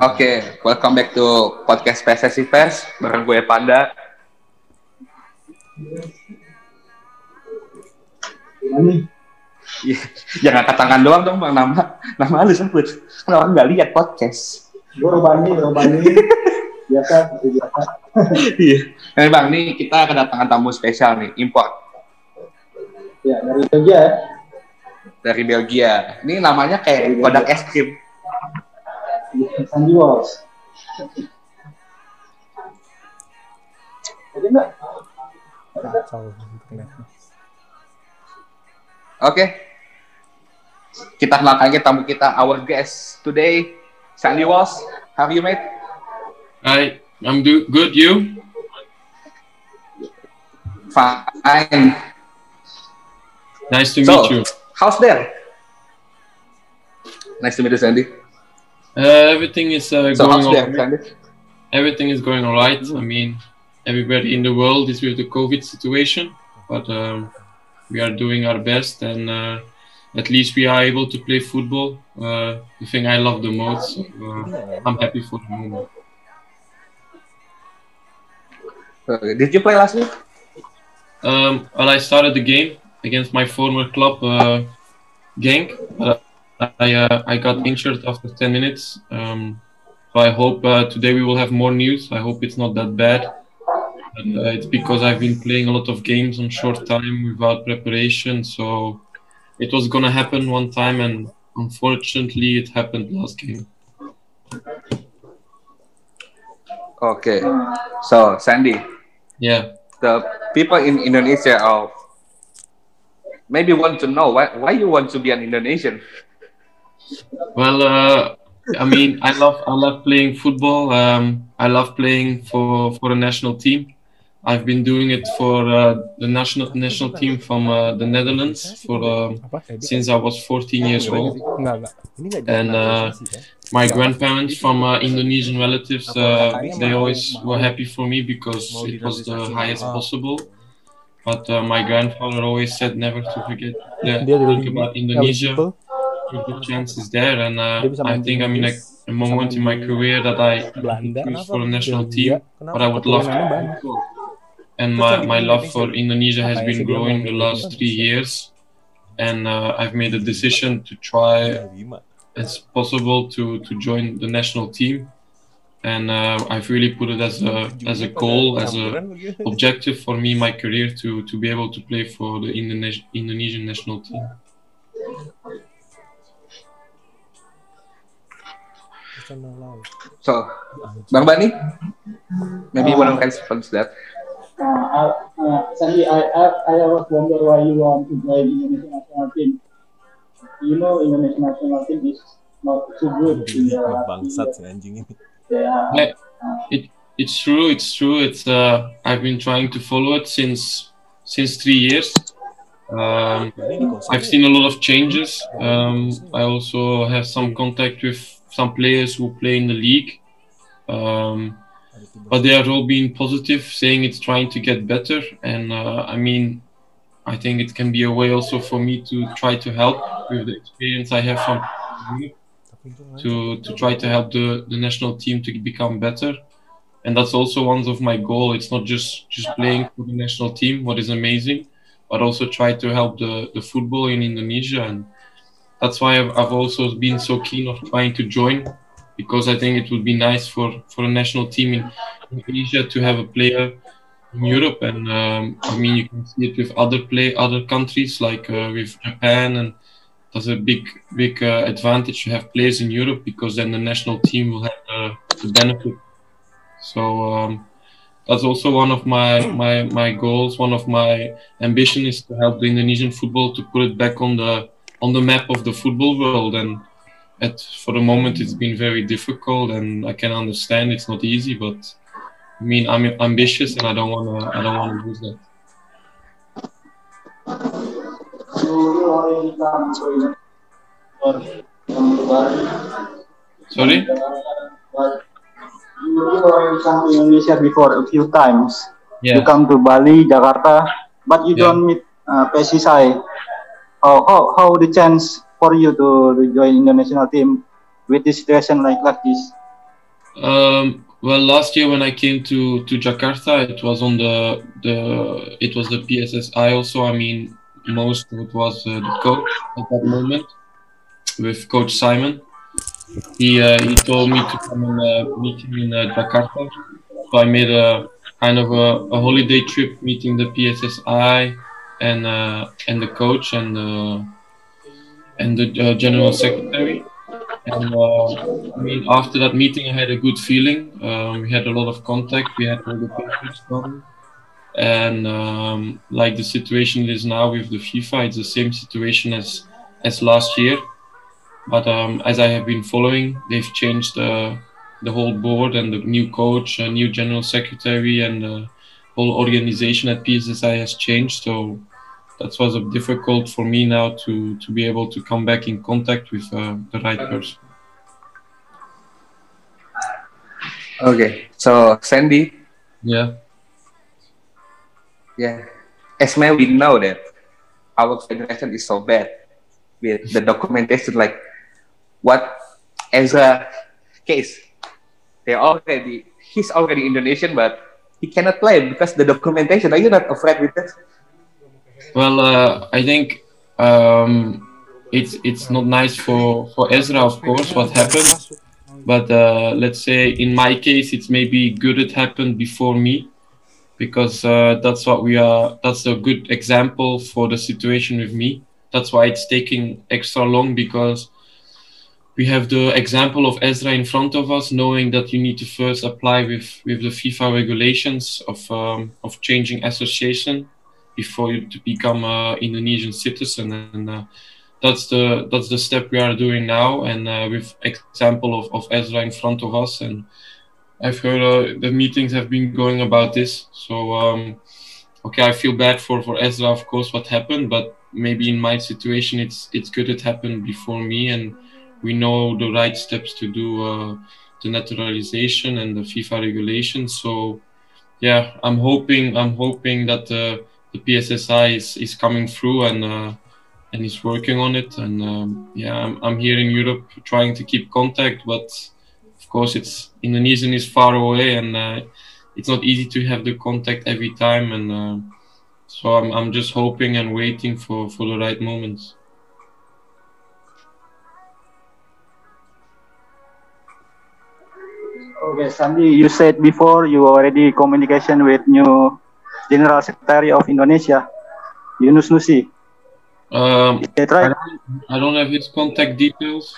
Oke, welcome back to podcast PSSI Pers bareng gue Panda. Iya, Jangan angkat tangan doang dong bang nama nama lu sebut. Kan orang nggak lihat podcast. Gue Robani, Robani. biasa, biasa. Iya. Nah, bang, nih kita kedatangan tamu spesial nih, import Ya, dari Jogja ya. dari Belgia. Ini namanya kayak kodak es krim. Sandy Walls. Oke. Oke. Kita kenalkan ke tamu kita, our guest today, Sandy Walls. How are you, mate? Hi, I'm do good. You? Fine. Nice to So, meet you. how's there? Nice to meet you, Sandy. Uh, everything is uh, So, going how's there, all Sandy? Everything is going all right. I mean, everybody in the world is with the COVID situation, but um, we are doing our best, and uh, at least we are able to play football. Uh, the thing I love the most. So, uh, I'm happy for the moment. Did you play last week? Um, well, I started the game against my former club, uh, Genk, but I uh, I got injured after 10 minutes. Um, so I hope uh, today we will have more news. I hope it's not that bad. And, uh, it's because I've been playing a lot of games on short time without preparation. So it was gonna happen one time, and unfortunately, it happened last game. Okay. So, Sandy, Yeah. the people in Indonesia are maybe want to know why why you want to be an Indonesian. Well, uh, I mean, I love I love playing football. Um, I love playing for for a national team. I've been doing it for uh, the national national team from uh, the Netherlands for? Edit? since I was 14 years old. And, uh. My grandparents from uh, Indonesian relatives, uh, they always were happy for me because it was the highest possible. But uh, my grandfather always said never to forget, uh, think about Indonesia. Good chance is there, and uh, I think I'm in a, a moment in my career that I choose for a national team, but I would love to. And my, my love for Indonesia has been growing the last three years, and uh, I've made a decision to try as possible to to join the national team, and uh, I've really put it as a as a goal, as a objective for me, my career to to be able to play for the Indonesia Indonesian national team. So, Bang Bani, maybe one of can response that. Uh, uh, uh, Sandy, I, I, I was wonder why you want to join Indonesian national team. You know, Indonesian national team is not so good in the Bangsat si anjing ini. Yeah. Yeah, it it's true. It's true. It's uh, I've been trying to follow it since since three years. Um, I've seen a lot of changes. Um, I also have some contact with some players who play in the league, um, but they are all being positive, saying it's trying to get better. And uh, I mean, I think it can be a way also for me to try to help with the experience I have from to to try to help the the national team to become better. And that's also one of my goal. It's not just just playing for the national team what is amazing but also try to help the the football in indonesia. And that's why i've, I've also been so keen of trying to join because i think it would be nice for for a national team in indonesia to have a player in europe and um, i mean you can see it with other play other countries like uh, with japan and that's a big big uh, advantage to have players in Europe because then the national team will have uh, the benefit. So um, that's also one of my, my my goals. One of my ambition is to help the Indonesian football to put it back on the on the map of the football world. And at for the moment, it's been very difficult, and I can understand it's not easy. But I mean, I'm ambitious, and I don't wanna I don't wanna lose that. You, you already come to or come to Bali. Sorry. You, already come to Indonesia before a few times. Yeah. You come to Bali, Jakarta, but you Yeah. don't meet uh, PSSI. How, how, how the chance for you to, join international team with this situation like like this? Um, well, last year when I came to, to Jakarta, it was on the the it was the PSSI also. I mean, most of it was uh, the coach at that moment with Coach Simon. He uh, he told me to come and uh, meet him in uh, Jakarta. So I made a kind of a, a holiday trip meeting the PSSI and uh, and the coach and uh, and the uh, general secretary. And uh, I mean, after that meeting, I had a good feeling. Um, we had a lot of contact. We had all the papers done, and um, like the situation is now with the FIFA, it's the same situation as as last year. But um, as I have been following, they've changed uh, the whole board and the new coach, a new general secretary, and the whole organization at PSSI has changed. So that was a difficult for me now to to be able to come back in contact with uh, the right person. Okay, so Sandy, Yeah. yeah, as may we know that our federation is so bad with the documentation, like what as a case, they already he's already Indonesian, but he cannot play because the documentation. Are you not afraid with that? Well, uh, I think um, it's it's not nice for for Ezra, of course, what happened. But uh, let's say in my case, it's maybe good it happened before me, because uh, that's what we are. That's a good example for the situation with me. That's why it's taking extra long because we have the example of Ezra in front of us, knowing that you need to first apply with with the FIFA regulations of um, of changing association before you to become a Indonesian citizen, and uh, that's the that's the step we are doing now. And uh, with example of, of Ezra in front of us, and I've heard uh, the meetings have been going about this. So um, okay, I feel bad for for Ezra, of course, what happened, but maybe in my situation, it's it's good it happened before me, and we know the right steps to do uh, the naturalization and the FIFA regulation. So yeah, I'm hoping I'm hoping that the PSSI is, is coming through and uh, and is working on it. And um, yeah, I'm, I'm here in Europe trying to keep contact, but of course it's Indonesian is far away and uh, it's not easy to have the contact every time. And uh, so I'm I'm just hoping and waiting for for the right moments. Okay, Sandy, you said before you already communication with new General Secretary of Indonesia, Yunus Nusi. Um, Is that right? I don't have his contact details.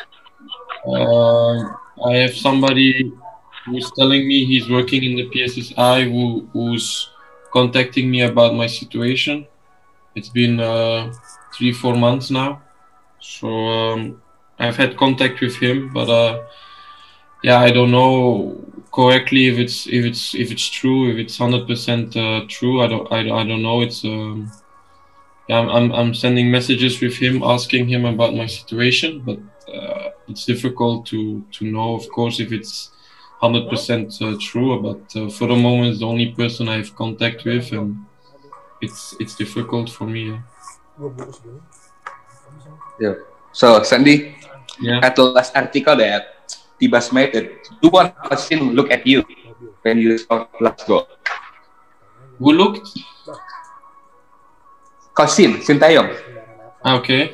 Uh, I have somebody who's telling me he's working in the PSSI who, who's contacting me about my situation. It's been uh, three, four months now. So um, I've had contact with him, but uh, yeah, I don't know correctly if it's if it's if it's true, if it's hundred percent uh, true. I don't I, I don't know. It's um, yeah, I'm, I'm sending messages with him, asking him about my situation, but uh, it's difficult to to know, of course, if it's hundred percent uh, true. But uh, for the moment, it's the only person I have contact with, and it's it's difficult for me. yeah. Yeah. So Sandy, Yeah. at the last article that Tibas made it, do one question look at you when you scored last goal. Who looked? Kosin Sintayong. Ah, Okay.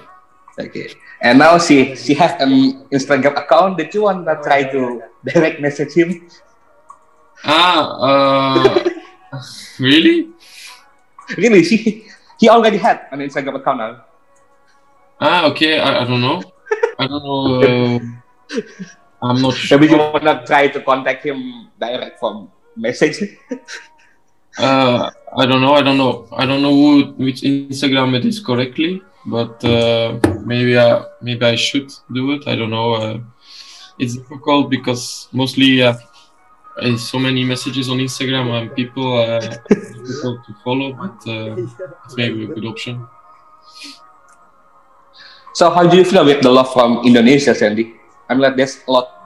Okay. And now she she has an Instagram account. Did you want to try to direct message him? Ah, uh, really? Really, she he already had an Instagram account now. Ah, okay. I, I don't know. I don't know. Uh, I'm not sure. Maybe you wanna try to contact him direct from message. Uh, I don't know. I don't know. I don't know who, which Instagram it is correctly, but uh, maybe I maybe I should do it. I don't know. Uh, it's difficult because mostly uh, so many messages on Instagram and people uh, difficult to follow, but uh, it's maybe a good option. So how do you feel with the love from Indonesia, Sandy? I'm like there's a lot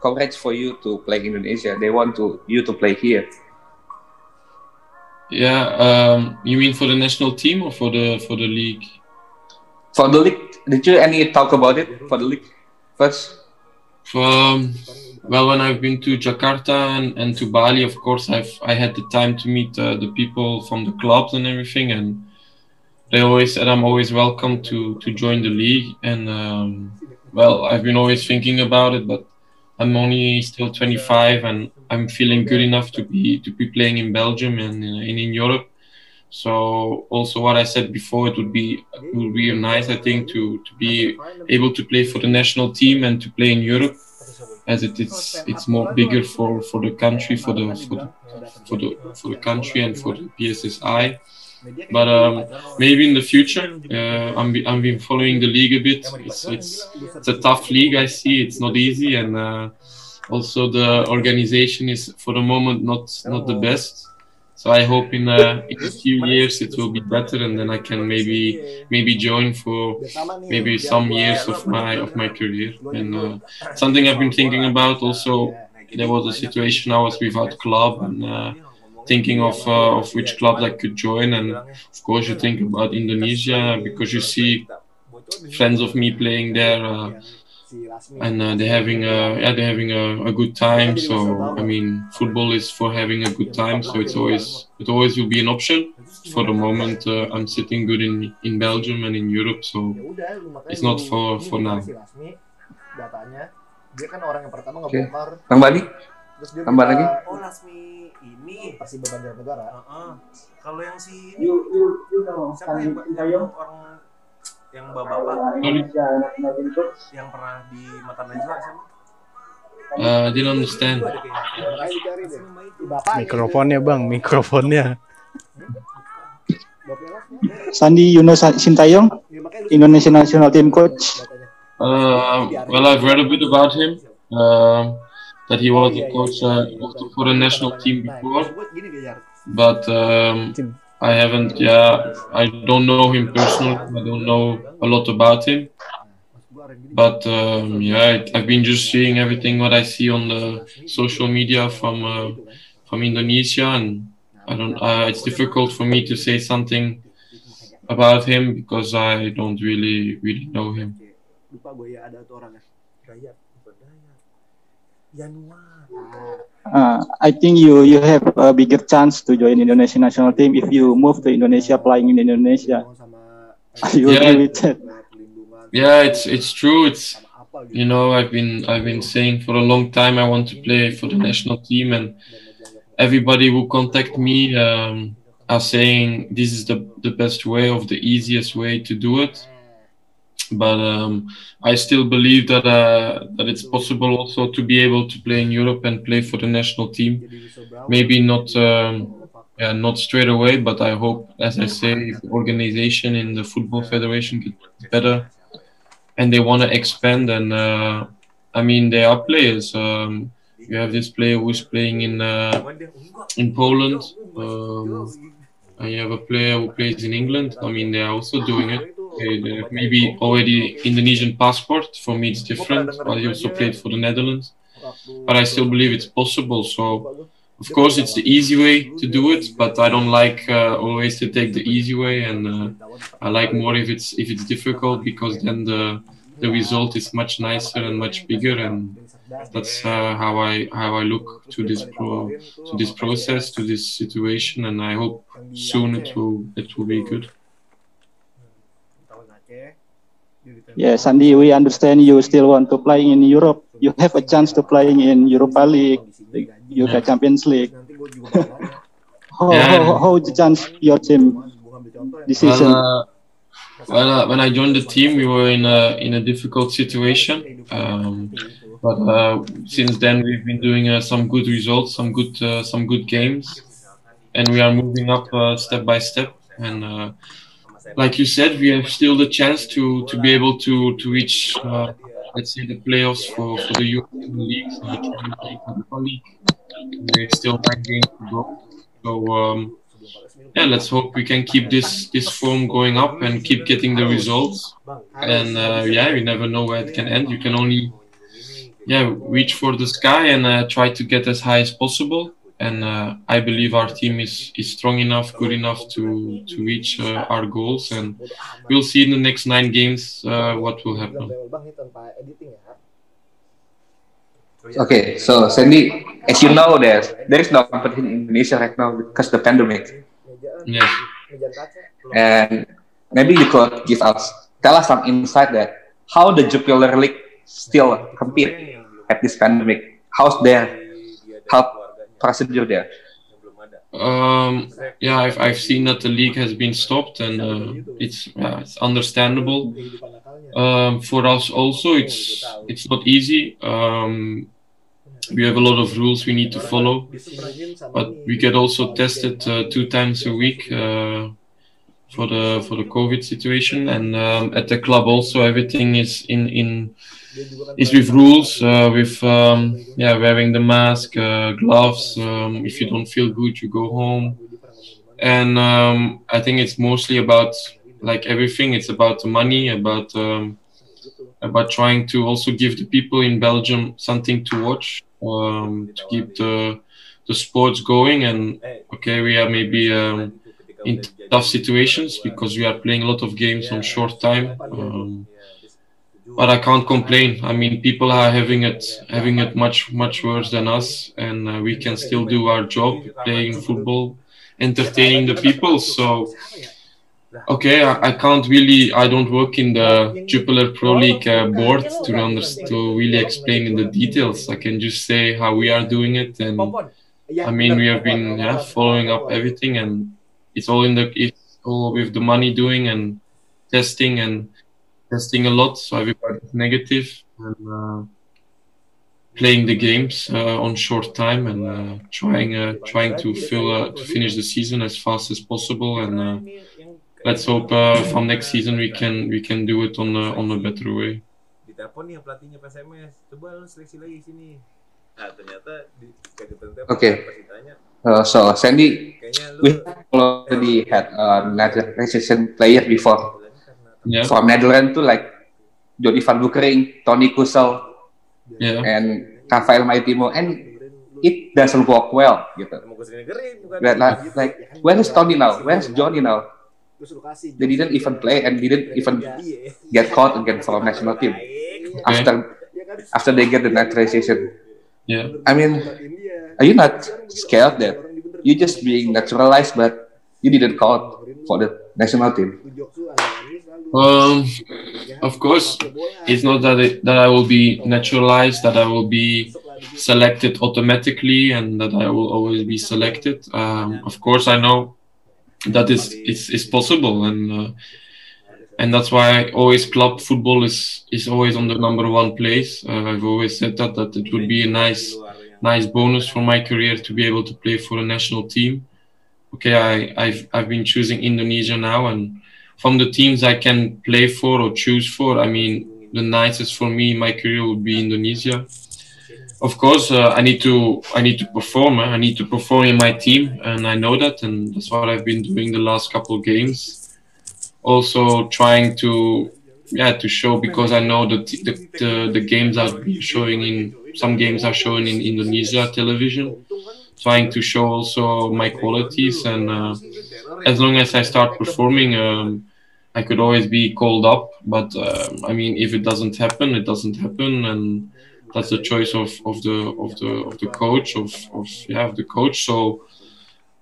coverage for you to play Indonesia. They want to you to play here. Yeah. Um, you mean for the national team or for the for the league? For the league, did you any talk about it for the league first? Um, well, when I've been to Jakarta and, and to Bali, of course, I've I had the time to meet uh, the people from the clubs and everything, and they always said I'm always welcome to to join the league. And um, well, I've been always thinking about it, but I'm only still 25, and I'm feeling good enough to be to be playing in Belgium and uh, in, in Europe. So also what I said before, it would be it would be nice, I think, to to be able to play for the national team and to play in Europe, as it, it is it's more bigger for for the country, for the for the for the, for the country and for the PSSI. But um, maybe in the future, uh, I'm be, I've been following the league a bit. It's, it's it's a tough league. I see it's not easy, and uh, also the organization is for the moment not not the best. So I hope in a, in a few years it will be better, and then I can maybe maybe join for maybe some years of my of my career. And uh, something I've been thinking about also. There was a situation I was without club and uh, thinking of uh, of which clubs I could join, and of course you think about Indonesia because you see friends of me playing there. Uh, and uh, they're having a yeah they're having a, a good time. So i mean football is for having a good time. So it's always it always will be an option. For the moment uh, i'm sitting good in in belgium and in europe. So it's not for for now. Datanya. Dia kan orang yang pertama Oke. ngebongkar Bang Bali, Tambah lagi? Oh Lasmi ini. Persiba Banjarnegara Heeh. Kalau yang si ini You you you know siapa yang, yang Sintayong orang yang bapak-bapak Indonesia national team coach. yang pernah di Mata Najwa siapa? uh, I didn't understand Itu ada kayak makanya dicari deh nama itu. Ih, bapaknya Mikrofonnya bang, mikrofonnya. Sandi Yuno Sintayong, Ya, makanya Indonesia national team coach. Uh, well, I've read a bit about him. Um that he was, of course, uh, also for the national team before, Nah, gini deh, Jar. but um, I haven't. Yeah, I don't know him personally. I don't know a lot about him. Gua orang gini. But um, yeah, I- I've been just seeing everything what I see on the social media from uh, from Indonesia, and I don't. Uh, it's difficult for me to say something about him because I don't really really know him. Yanuar. Uh, I think you you have a bigger chance to join Indonesia national team if you move to Indonesia playing in Indonesia. You Yeah. agree with that? Yeah, it's it's true. It's sama apa gitu. you know I've been I've been saying for a long time I want to play for the national team, and everybody who contact me um, are saying this is the the best way of the easiest way to do it. But um, I still believe that uh, that it's possible also to be able to play in Europe and play for the national team. Maybe not um, yeah, not straight away, but I hope, as I say, if the organization in the football federation gets better and they want to expand. And uh, I mean, there are players. Um, you have this player who's playing in uh, in Poland. Um, and you have a player who plays in England. I mean, they are also doing it. They maybe already Indonesian passport. For me, it's different. But he also played for the Netherlands. But I still believe it's possible. So. Of course, it's the easy way to do it, but I don't like uh, always to take the easy way, and uh, I like more if it's if it's difficult because then the the result is much nicer and much bigger, and that's uh, how I how I look to this pro to this process to this situation, and I hope soon it will it will be good. Dia ditembak. Yeah, Sandy, we understand you still want to play in Europe. You have a chance to playing in Europa League, the UK Champions League. Nanti gue juga bakal nanya. How, Yeah. how, how the chance your team Mas, gue ngambil contoh ya. this season? Well, uh, well uh, when I joined the team, we were in a in a difficult situation. Um, but uh, since then, we've been doing uh, some good results, some good uh, some good games, and we are moving up uh, step by step. And uh, like you said, we have still the chance to to be able to to reach, uh, let's say, the playoffs for, for the European League. There's still nine games to go. So um, yeah, let's hope we can keep this this form going up and keep getting the results. And uh, yeah, you never know where it can end. You can only yeah reach for the sky and uh, try to get as high as possible. And uh, I believe our team is is strong enough, good enough to to reach uh, our goals. And we'll see in the next nine games uh, what will happen. Bang, ini tanpa editing ya. Okay, so Sandy, as you know, there's there is no competition in Indonesia right now because the pandemic, Yes. and maybe you could give us tell us some insight that how the Jupiler League still compete at this pandemic. How's their health procedure there? Um, yeah, I've, I've seen that the league has been stopped, and uh, it's yeah, it's understandable. Um, for us also, it's it's not easy. Um, we have a lot of rules we need to follow, but we get also tested uh, two times a week uh, for the for the COVID situation, and um, at the club also everything is in in is with rules, uh, with um, yeah wearing the mask, uh, gloves. Um, if you don't feel good, you go home. And um, I think it's mostly about like everything. It's about the money, about um, about trying to also give the people in Belgium something to watch, um, to keep the the sports going. And okay, we are maybe um, in tough situations because we are playing a lot of games on short time. Um, but I can't complain. I mean, people are having it having it much much worse than us, and uh, we can still do our job, playing football, entertaining the people. So, okay, I, I can't really. I don't work in the Jupiler Pro League uh, board to to really explain in the details. I can just say how we are doing it, and I mean, we have been yeah, following up everything, and it's all in the it's all with the money doing and testing and testing a lot, so everybody's negative and uh, playing the games uh, on short time and uh, trying trying to fill to finish the season as fast as possible. And let's hope uh, from next season we can we can do it on a, on a better way. Ditanya, Uh, so Sandy, we already had a naturalization player before Yeah, from Netherlands to like Jody van Boekering, Tony Kusel, yeah. and Rafael Maitimo, and it doesn't work well gitu. But like, like where is Tony now? Where's Johnny now? They didn't even play and didn't even Iya. get caught again for national team after after they get the naturalization. Yeah. I mean, are you not scared that you just being naturalized but you didn't call for the national team? Um, of course, it's not that it, that I will be naturalized, that I will be selected automatically, and that I will always be selected. Um, of course, I know that is it's, is possible, and uh, and that's why always club football is is always on the number one place. Uh, I've always said that that it would be a nice nice bonus for my career to be able to play for a national team. Okay, I, I've I've been choosing Indonesia now, and from the teams I can play for or choose for, I mean, the nicest for me in my career would be Indonesia. Of course, uh, I need to I need to perform. eh? I need to perform in my team, and I know that, and that's what I've been doing the last couple of games. Also, trying to yeah to show because I know that the the, the games are showing in some games are shown in Indonesia television. Trying to show also my qualities and. Uh, as long as I start performing, um, I could always be called up. But um, I mean, if it doesn't happen, it doesn't happen, and that's the choice of, of the of the of the coach of, of yeah of the coach. So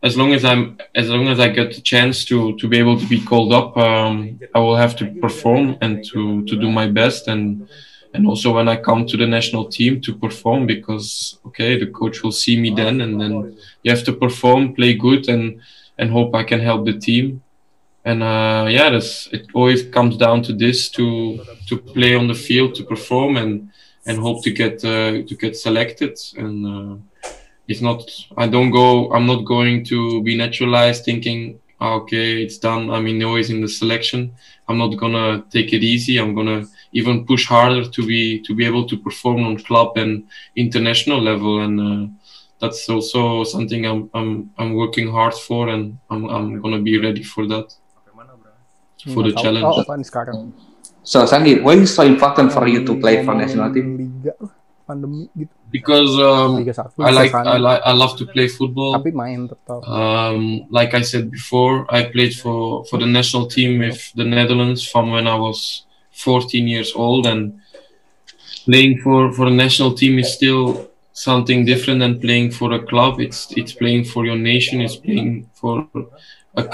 as long as I'm as long as I get the chance to to be able to be called up, um, I will have to perform and to to do my best and. And also when I come to the national team to perform, because okay, the coach will see me then, and then you have to perform, play good, and and hope I can help the team. And uh, yeah, it always comes down to this: to to play on the field, to perform, and and hope to get uh, to get selected. And uh, it's not. I don't go. I'm not going to be naturalized thinking, "Ah, okay, it's done. I'm always in the selection. I'm not gonna take it easy. I'm gonna even push harder to be to be able to perform on club and international level. And uh, that's also something I'm I'm I'm working hard for, and I'm I'm gonna be ready for that Sampai mana, bro? for the challenge. tahu apaan sekarang. So Sandy, why is so important for you to play for national team? Pandemi gitu. Because um, I like. I like I love to play football. Tapi main tetap. Um, like I said before, I played for for the national team with the Netherlands from when I was 14 years old, and playing for for a national team is still something different than playing for a club. It's it's playing for your nation. It's playing for a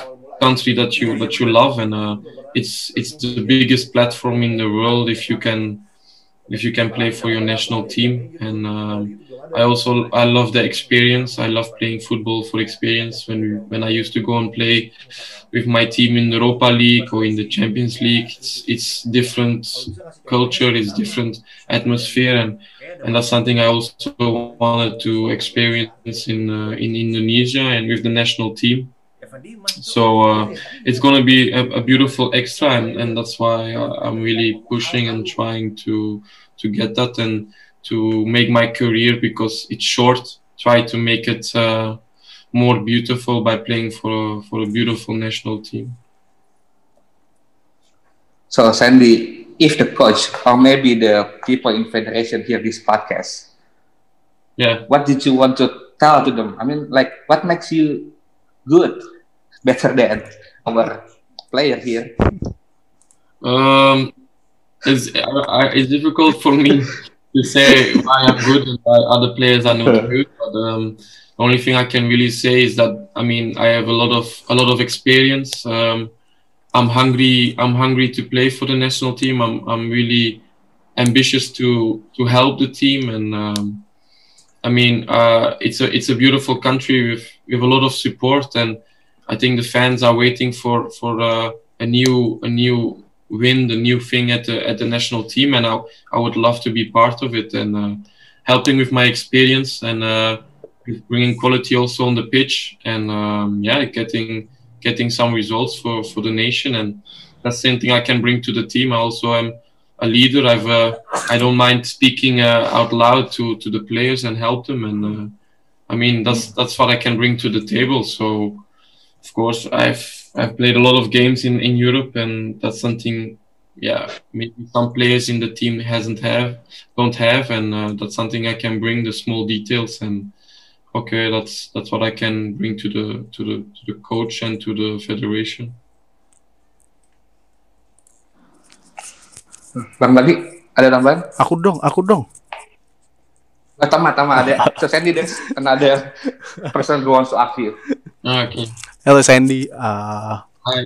country that you that you love, and uh, it's it's the biggest platform in the world if you can if you can play for your national team. And um, I also I love the experience. I love playing football for experience. When when I used to go and play with my team in the Europa League or in the Champions League, it's it's different culture, it's different atmosphere, and and that's something I also wanted to experience in uh, in Indonesia and with the national team. So uh, it's going to be a, a, beautiful extra, and, and that's why I'm really pushing and trying to to get that and to make my career because it's short. Try to make it uh, more beautiful by playing for for a beautiful national team. So Sandy, if the coach or maybe the people in federation hear this podcast, yeah, what did you want to tell to them? I mean, like, what makes you good, better than our player here? Um, it's it's difficult for me to say why I'm good and why other players are not good. But um, the only thing I can really say is that I mean I have a lot of a lot of experience. Um, I'm hungry. I'm hungry to play for the national team. I'm I'm really ambitious to to help the team and. Um, I mean, uh, it's a it's a beautiful country with with a lot of support, and I think the fans are waiting for for uh, a new a new win, the new thing at the at the national team, and I I would love to be part of it and uh, helping with my experience and uh, bringing quality also on the pitch and um, yeah, getting getting some results for for the nation, and that's something I can bring to the team. I also am a leader. I've uh, I don't mind speaking uh, out loud to to the players and help them, and uh, I mean that's that's what I can bring to the table. So of course I've I've played a lot of games in in Europe, and that's something yeah maybe some players in the team hasn't have don't have, and uh, that's something I can bring the small details and. Okay, that's that's what I can bring to the to the to the coach and to the federation. Bang Bagi, ada tambahan? Aku dong, aku dong. Uh, Tama, Tama, ada. So Sandy, there's another person who wants to ask you. Okay. Hello, Sandy. Uh, Hi.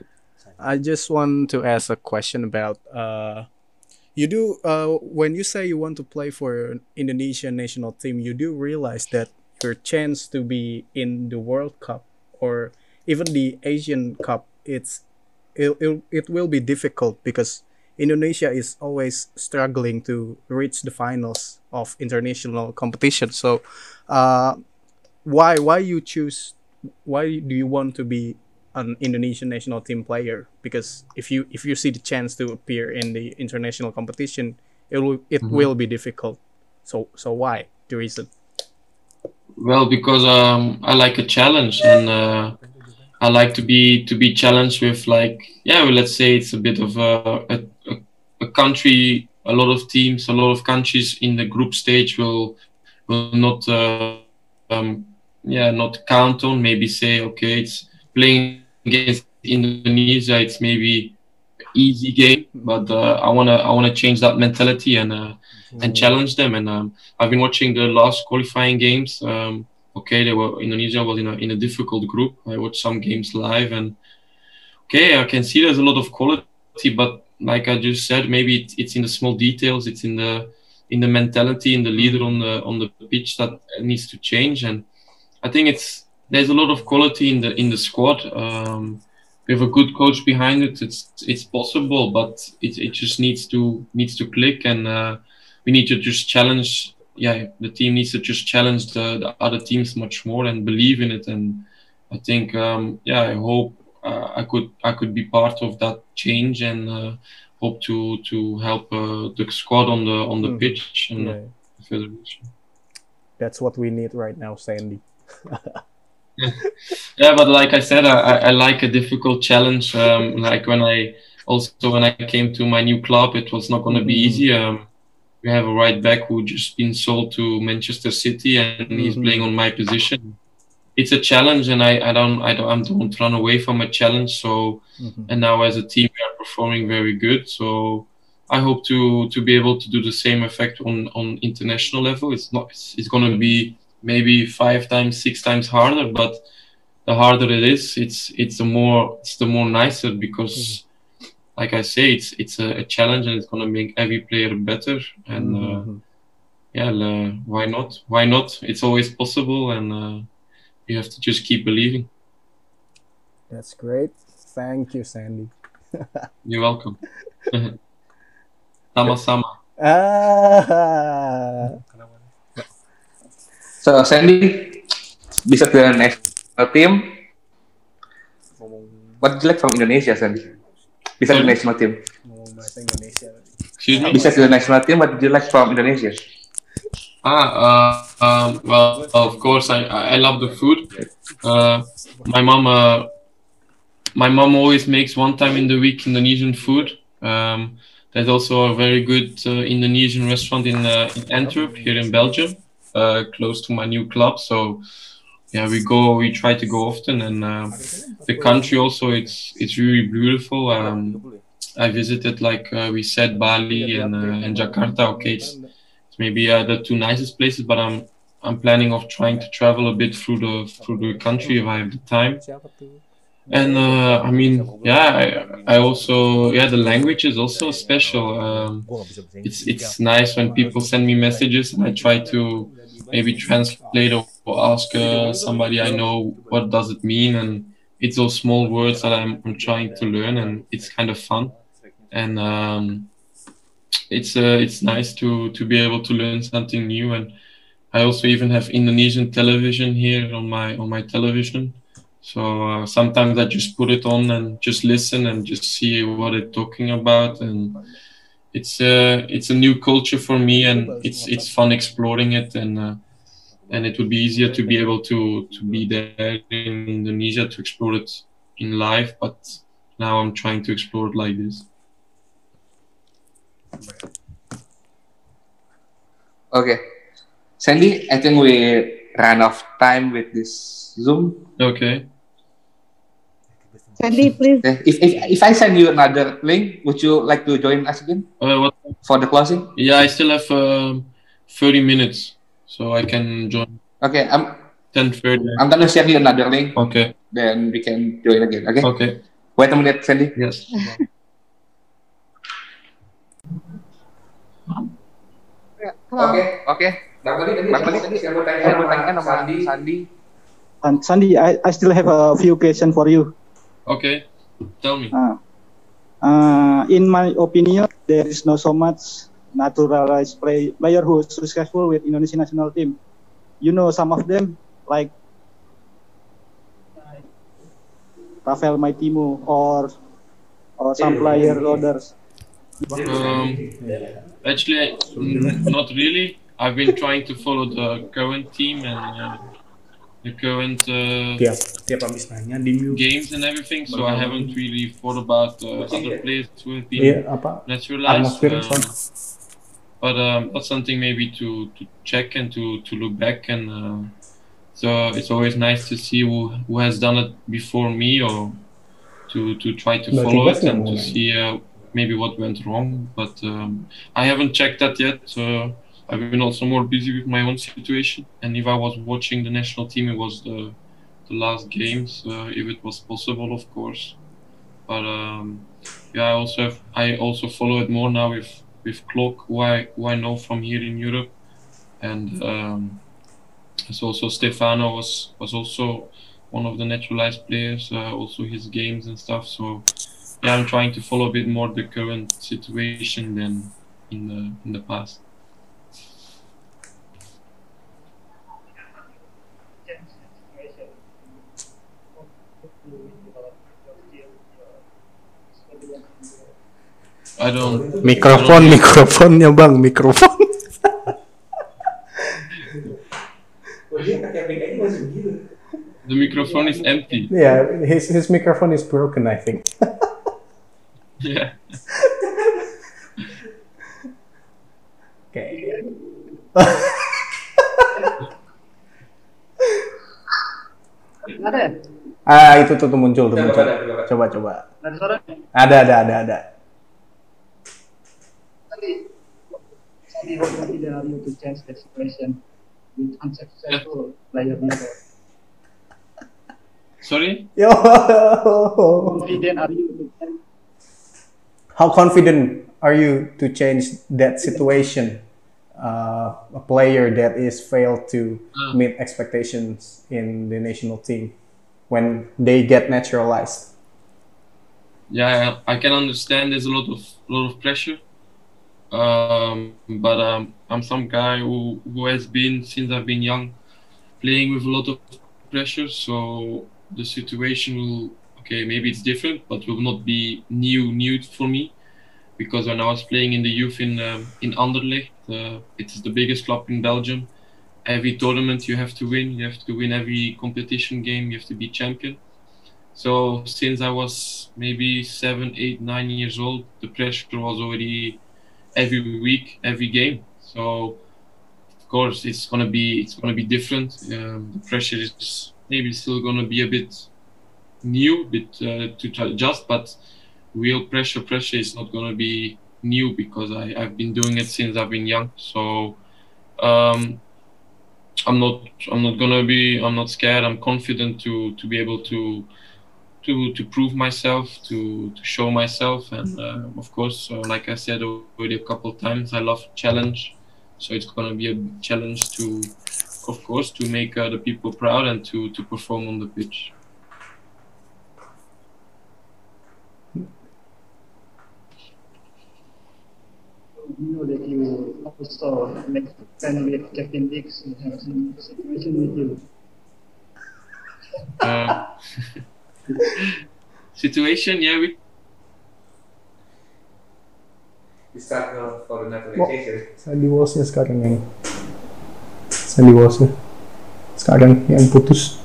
I just want to ask a question about uh, you do uh, when you say you want to play for Indonesian national team, you do realize that your chance to be in the World Cup or even the Asian Cup, it's it, it, it will be difficult because Indonesia is always struggling to reach the finals of international competition. So, uh, why why you choose? Why do you want to be an Indonesian national team player? Because if you if you see the chance to appear in the international competition, it will it Mhm. will be difficult. So so why the reason? Well, because um, I like a challenge, and uh, I like to be to be challenged with like yeah, well, let's say it's a bit of a a country. A lot of teams, a lot of countries in the group stage will will not uh, um, yeah not count on. Maybe say okay, it's playing against Indonesia. It's maybe easy game, but uh, I wanna I wanna change that mentality and. Uh, and challenge them. And um, I've been watching the last qualifying games. Um, okay, they were Indonesia was in a in a difficult group. I watched some games live, and okay, I can see there's a lot of quality, but like I just said, maybe it, it's in the small details. It's in the in the mentality, in the leader on the on the pitch that needs to change. And I think it's there's a lot of quality in the in the squad. Um, with a good coach behind it, it's it's possible, but it, it just needs to needs to click and. Uh, we need to just challenge yeah the team needs to just challenge the, the other teams much more and believe in it and i think um, yeah i hope i could i could be part of that change and uh, hope to to help uh, the squad on the on the Hmm. pitch and Yeah, the federation that's what we need right now, Sandy. yeah but like i said i, I like a difficult challenge um, like when i also when i came to my new club it was not going to be Mhm. easy um, we have a right back who just been sold to manchester city and he's Mhm. playing on my position it's a challenge and i, I don't i don't I don't run away from a challenge so Mhm. and now as a team we are performing very good so I hope to to be able to do the same effect on on international level. It's not. It's, it's going to be maybe five times, six times harder, but the harder it is, it's it's the more it's the more nicer because, like I say, it's it's a, a challenge and it's going to make every player better. And uh, Mhm. yeah, uh, why not? Why not? It's always possible, and uh, you have to just keep believing. That's great. Thank you, Sandy. You're welcome. Sama-sama. Ah, So Sandy bisa ke national team. What you like from Indonesia, Sandy? Bisa ke national team. ngomong bahasa Indonesia. Excuse me. Bisa ke national team. What you like from Indonesia? Ah, uh, um, well, of course, I I love the food. Uh, my mom, uh, my mom always makes one time in the week Indonesian food. Um, there's also a very good uh, Indonesian restaurant in uh, in Antwerp here in Belgium, uh, close to my new club. So yeah, we go, we try to go often, and the country also it's it's really beautiful. Um, I visited like we said Bali and and Jakarta. Okay, it's it's maybe uh, the two nicest places, but I'm I'm planning of trying to travel a bit through the through the country if I have the time. And uh, I mean, yeah, I, I also yeah the language is also special. Um, it's it's nice when people send me messages and I try to maybe translate or, ask uh, somebody I know what does it mean and it's those small words that I'm, I'm trying to learn and it's kind of fun and um, it's uh, it's nice to to be able to learn something new. And I also even have Indonesian television here on my on my television. So uh, sometimes I just put it on and just listen and just see what they're talking about. And it's uh, it's a new culture for me and it's it's fun exploring it. And uh, and it would be easier to be able to to be there in Indonesia to explore it in life, but now I'm trying to explore it like this Okay, Sandy, I think we ran out of time with this Zoom. okay Sandy, please. Okay. If, if if I send you another link, would you like to join us again uh, what for the closing? yeah I still have um 30 minutes so I can join Okay, I'm 10:30 I'm gonna share you another link, okay then we can join again. Okay. okay Wait a minute, Sandy. yes Oke, oke. Bang Bali tadi, Bang Bali tadi saya mau tanya, saya mau tanya sama Sandi. Sandi. And Sandy, I, I still have a few questions for you. okay tell me Uh, uh, in my opinion, there is no so much naturalized play, player who is successful with Indonesian national team. You know some of them, like Rafael Maitimo or or some player others. Um, actually, not really. I've been trying to follow the current team and uh, the current uh, Tiap tiap habis nanya di mute. games and everything, so I haven't really thought about uh, other players who have been apa? naturalized. Um, but um, that's something maybe to, to check and to, to look back and uh, so it's always nice to see who, who has done it before me or to, to try to follow it and to see uh, maybe what went wrong but um, I haven't checked that yet. So I've been also more busy with my own situation. And if I was watching the national team it was the the last games uh, if it was possible of course. But um, yeah, I also have, I also follow it more now with with Klok, who I who I know from here in Europe, and um, so also Stefano was was also one of the naturalized players, uh, also his games and stuff. So yeah, I'm trying to follow a bit more the current situation than in the in the past. I don't. Mikrofon, mikrofonnya bang, mikrofon. The microphone is empty. yeah, his his microphone is broken, I think. Yeah. Okay. Ada ya? Ah itu tuh, tuh muncul tuh Coba, muncul. coba, coba. Coba coba. Ada suara? Ada ada ada ada. Sandy, how confident are you to change the situation with unsuccessful player before? Sorry. Yo. Confident are you to change? How confident are you to change that situation? Uh, a player that is failed to Uh. meet expectations in the national team when they get naturalized. Yeah, I I can understand. There's a lot of lot of pressure. Um, but um, I'm some guy who who has been since I've been young, playing with a lot of pressure. So the situation will okay, maybe it's different, but will not be new new for me, because when I was playing in the youth in um, in Anderlecht, uh, it is the biggest club in Belgium. Every tournament you have to win. You have to win every competition game. You have to be champion. So since I was maybe seven, eight, nine years old, the pressure was already every week, every game. So of course it's gonna be it's gonna be different. Um, the pressure is maybe still gonna be a bit new, bit uh, to adjust, but real pressure pressure is not gonna be new because I, I've been doing it since I've been young. So um, I'm not I'm not gonna be I'm not scared. I'm confident to to be able to to to prove myself, to to show myself, and uh, of course, uh, like I said already a couple times, I love challenge. So it's gonna be a challenge to, of course, to make uh, the people proud and to to perform on the pitch. You know that you also make friend with Kevin Dix and have some situation with you. Uh, situation, yeah, we We start now for. Sandy Walsh sekarang yang Sandy Walsh sekarang yang putus.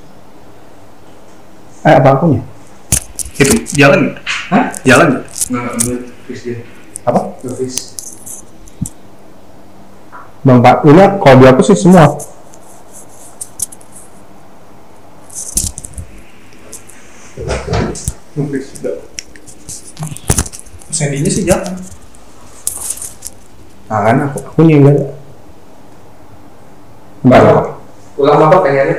Eh apa akunya? Itu jalan nggak? Hah? Jalan nggak? Nggak. Apa? Nggak fish. Bang Pak, ini kalau di aku sih semua. Sandinya sih jalan. Nah kan aku aku nih enggak. Enggak apa. Ulang apa pengennya?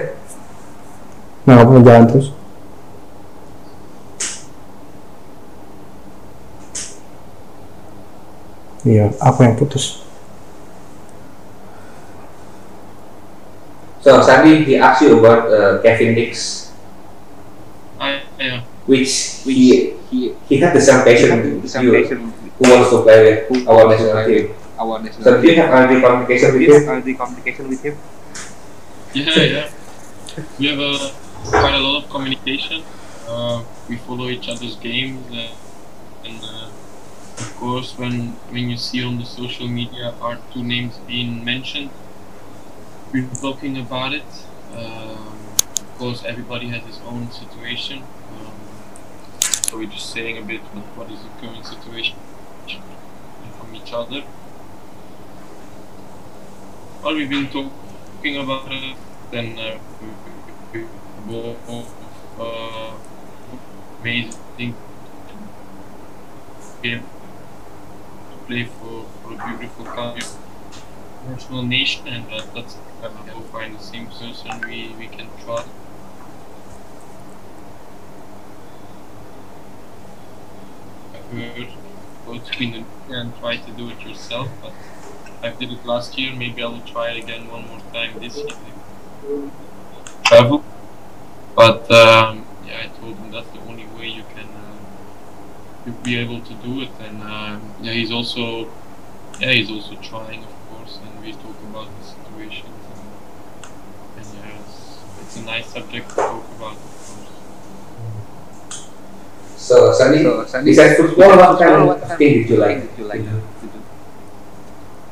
Nah aku mau jalan terus. Iya, aku yang putus. So Sandy, he asked you about uh, Kevin Diks, I, yeah. which he he he had the same passion with you, who wants to play with our national team. Our national So do you have any communication with him? the communication with him? Yeah, yeah. We have a, quite a lot of communication. Uh, we follow each other's games, uh, and uh, of course, when when you see on the social media our two names being mentioned, we're talking about it. Um, of course, everybody has his own situation, um, so we're just saying a bit what, is the current situation from each other. Well, we've been talking about it, then uh, we both uh, amazing game to play for, for a beautiful country, national nation, and uh, that's uh, both find the same person we, we can trust. I heard, go to Indonesia and try to do it yourself, but I did it last year. Maybe I will try it again one more time this year. Travel, but um, yeah, I told him that's the only way you can uh, be able to do it. And um, yeah, he's also yeah he's also trying, of course. And we talk about the situations. And, and yeah, it's, it's a nice subject to talk about. Of course. So Sandy, So, Sandy, besides football, what kind of thing did you like? Did you like to do? to do?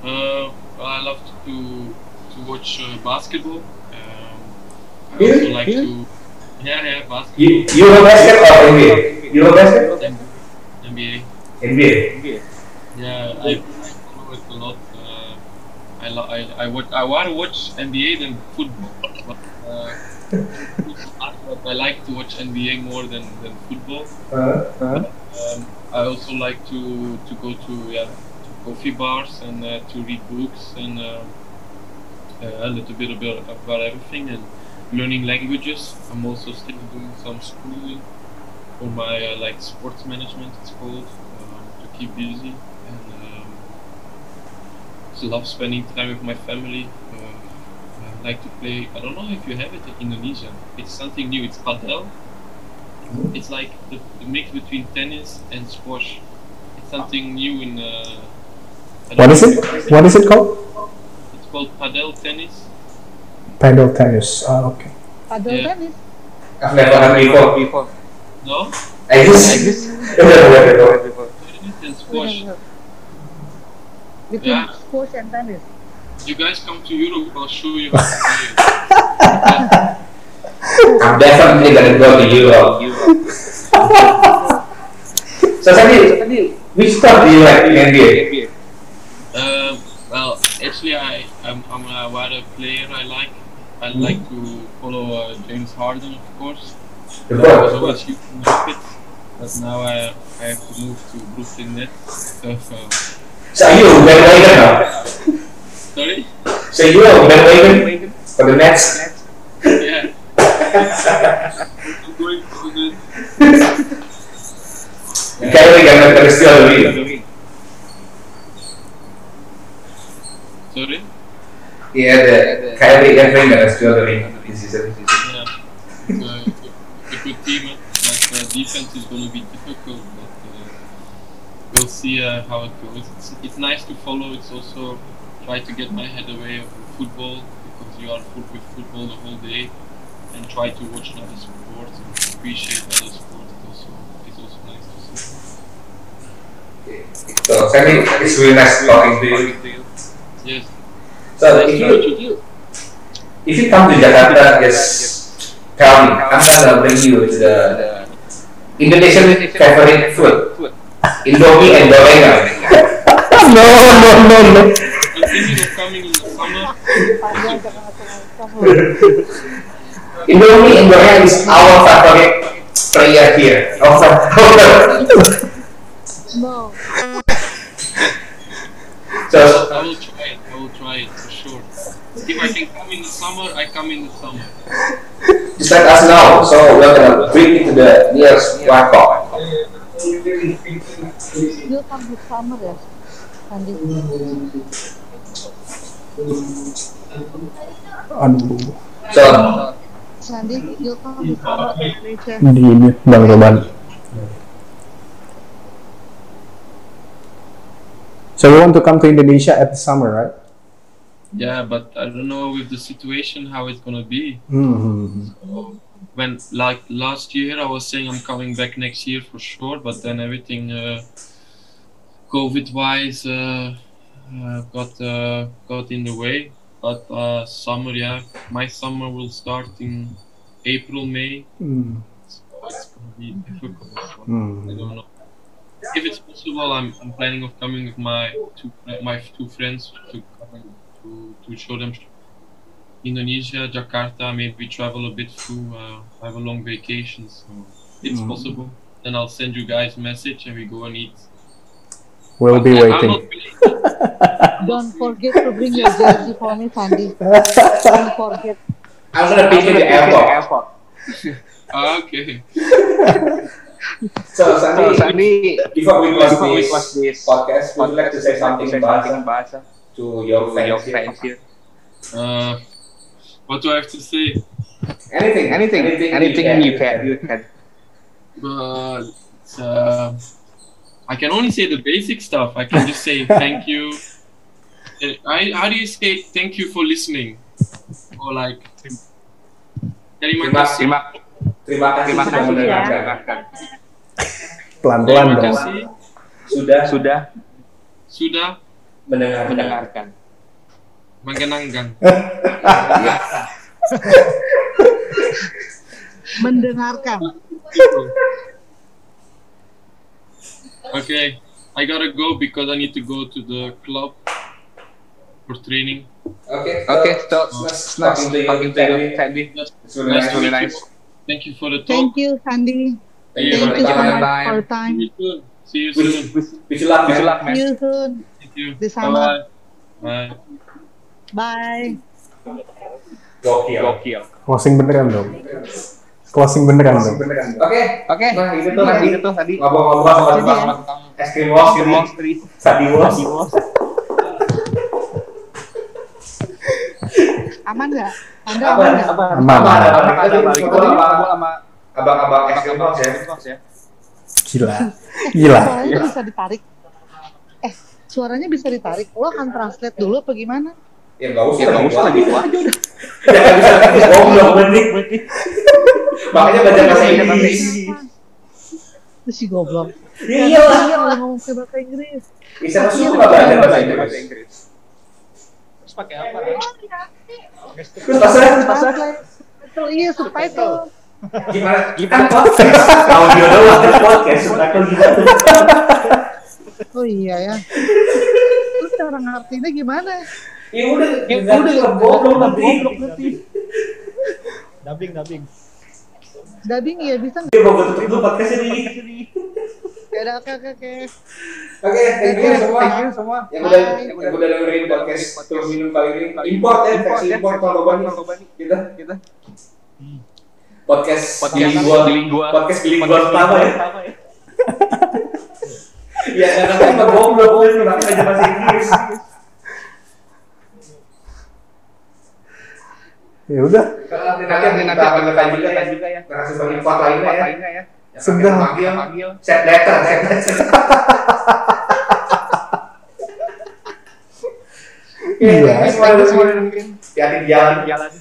Uh, well, I love to to watch uh, basketball. Um, I Really? also like to yeah yeah basketball. You you know basketball or NBA? You know basket? NBA. NBA. Yeah, I, I follow it a lot. Uh, I, I I watch I want to watch NBA than football, but, uh, but I like to watch NBA more than, than football. Uh, Um, I also like to, to go to yeah to coffee bars and uh, to read books and uh, uh, a little bit about, about everything and learning languages. I'm also still doing some schooling for my uh, like sports management. It's called um, to keep busy love spending time with my family. Uh, I like to play. I don't know if you have it in Indonesia. It's something new. It's padel. It's like the, the mix between tennis and squash. It's something new in. Uh, What is it? if What is it called? It's called padel tennis. Paddle tennis. Ah, okay. Padel Yeah. tennis. I've never done before. before. No, I just. tennis and squash. Between Yeah. squash and tennis. You guys come to Europe, I'll show you how to play. I'm definitely gonna go to Europe. so Sandy, which sport do you like in NBA? Um, well, actually, I I'm, I'm a wider player. I like I like to follow uh, James Harden, of course. The I was ball. always shooting Rockets, but now I I have to move to Brooklyn Nets. So, uh, So are you a bandwagon now? sorry. So you are a bandwagon for the Nets? Yeah. I'm going to the Kyrie gonna, gonna steal the lead. sorry. Yeah, the Kyrie Irving gonna steal the lead this season. Yeah. It's a, it's a good team, but uh, defense is going to be difficult. But we'll see uh, how it goes. It's, it's nice to follow. It's also try to get my head away from football because you are full with football the whole day, and try to watch other sports and appreciate other sports. Also, it's also nice to see. Okay. So Sandy, it's really nice talking to you. Yes. So nice if to you meet you. if you come to Jakarta, just tell me. I'm gonna bring you to the Indonesian favorite food, Indomie and gorengan. no, no, no, no. Indomie and gorengan is our favorite player here. Our favorite. No. so I will try it. I will try it for sure. If I can come in the summer, I come in the summer. just let us know. So we're gonna bring you to the nearest warkop. You'll come this summer ya, Sandy. Aduh. So Sandy, you'll come this summer to Malaysia. Di mute Bang Roman. So you want to come to Indonesia at the summer, right? Yeah, but I don't know with the situation how it's gonna be. hmm When like last year, I was saying I'm coming back next year for sure, but then everything, uh, COVID-wise, uh, uh, got uh, got in the way. But uh, summer, yeah, my summer will start in April, May. Mm. So it's gonna be difficult. I Mm. don't know. If it's possible, I'm, I'm planning of coming with my two my two friends to come to, to show them Indonesia, Jakarta. Maybe travel a bit through. Uh, have a long vacation, so it's Mm. possible. Then I'll send you guys a message and we go and eat. We'll be I'm waiting. Don't forget to bring your jersey for me, Sandy. Don't forget. I'm gonna pick you the airport. Ah, okay. So Sandy, Sandy, before we close before we this close this podcast, would you like to say something say about something bahasa to your to your fans here? here? Uh, what do I have to say? Anything, Anything, anything you can, you can. But uh, I can only say the basic stuff. I can just say thank you. Uh, I, how do you say thank you for listening? Or like terima Terima- kasih. Terima, Terima kasih terima sudah kasih mendengarkan. Pelan-pelan Terima dong. kasih Sudah Sudah sudah mendengarkan. mendengarkan. Mengenangkan. Mendengarkan. Okay, I gotta go because I need to go to the club for training. Okay, Okay, so nice nice talking to you, you, Sandy. Sandy. It's really Nice Really nice. you. Thank you for the talk. Thank you, Sandy. Thank you Thank you the so time. for your See time. you soon. See you soon. Wish, wish you luck, Wish you man. luck, man. See you soon. Take you. Sana. Bye. Bye. Gokil. Gokil. Closing beneran dong. Closing beneran dong. Oke, Oke. nah itu tuh Nah, tadi itu tuh tadi ngobrol-ngobrol soal Jadi ya. tentang es krim wall, Street. Sadi wall. Aman nggak? Anda aman nggak? Aman. Ngobrol lagi sama ngobrol sama abang-abang es krim wall ya. ya. Gila. Gila. Suaranya bisa ditarik. Eh, suaranya bisa ditarik. Lo akan translate dulu apa gimana? Ya nggak usah, Ya nggak usah gitu aja udah. Ya nggak bisa lagi goblok. Makanya baca bahasa Inggris. Itu si goblok. Ya iyalah. Iya, kalau ngomong ke bahasa Inggris. Bisa masuk nggak baca bahasa Inggris. Terus pakai apa? Terus pasal Itu iya subtitle. gimana? Gimana podcast? Audio doang kan podcast. Subtitle gimana? Oh iya ya. Terus cara ngertinya gimana? Ya udah, ya udah goblok nanti. Dubbing, dubbing. Dubbing iya bisa nggak? Dia mau tutup dulu podcast ini. Ya udah oke oke oke. Oke, thank you semua. Thank you semua. Yang udah yang udah dengerin podcast terus minum kali ini. Import ya, versi import Tongkobani. Kita Kita podcast podcast bilingual. Podcast bilingual pertama ya. Ya, karena kan goblok lu nggak bisa bahasa Inggris. ya udah. Nanti nanti nanti akan kita juga ya. narasi bagi foto ya. lainnya ya. sudah. panggil set letter set letter. Iya, semuanya semuanya mungkin. Hati-hati jalan. jalan.